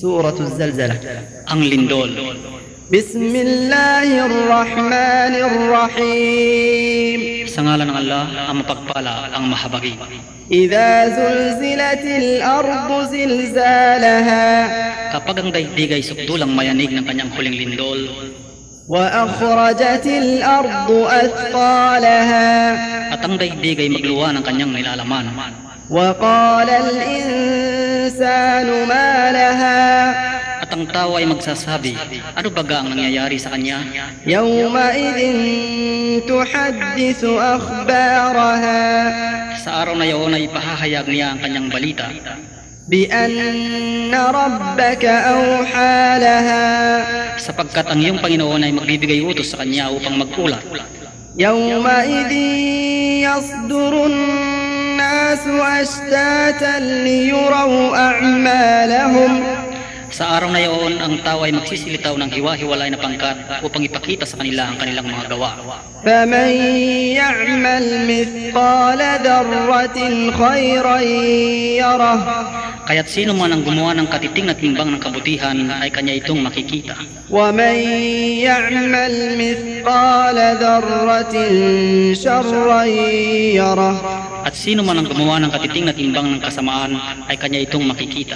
سورة الزلزلة. أنجلندول بسم الله الرحمن الرحيم. سنعلن الله أم بقبالا أم محبقي إذا زلزلت الأرض زلزالها. كبقى ngay digay sukdulang mayanig ng kanyang huling lindol وأخرجت الأرض أثقالها. at ang daydigay magluwa ng kanyang nilalaman وقال الإنسان ما لا ang tao ay magsasabi, ano baga ang nangyayari sa kanya? يومئذ تحدث أخبارها Sa araw na iyon ay ipahahayag niya ang kanyang balita, بأن ربك أوحى لها sapagkat ang iyong Panginoon ay magbibigay utos sa kanya upang magkulat. يومئذ يصدر الناس أشتاتا ليروا أعمالهم Sa araw na iyon, ang tao ay magsisilitaw ng hiwa-hiwalay na pangkat upang ipakita sa kanila ang kanilang mga gawa. فمن يعمل مثقال ذرة خيرا يره Kaya't sino man ang gumawa ng katiting na timbang ng kabutihan ay kanya itong makikita. ومن يعمل مثقال ذرة شرا يره At sino man ang gumawa ng katiting na timbang ng kasamaan ay kanya itong makikita.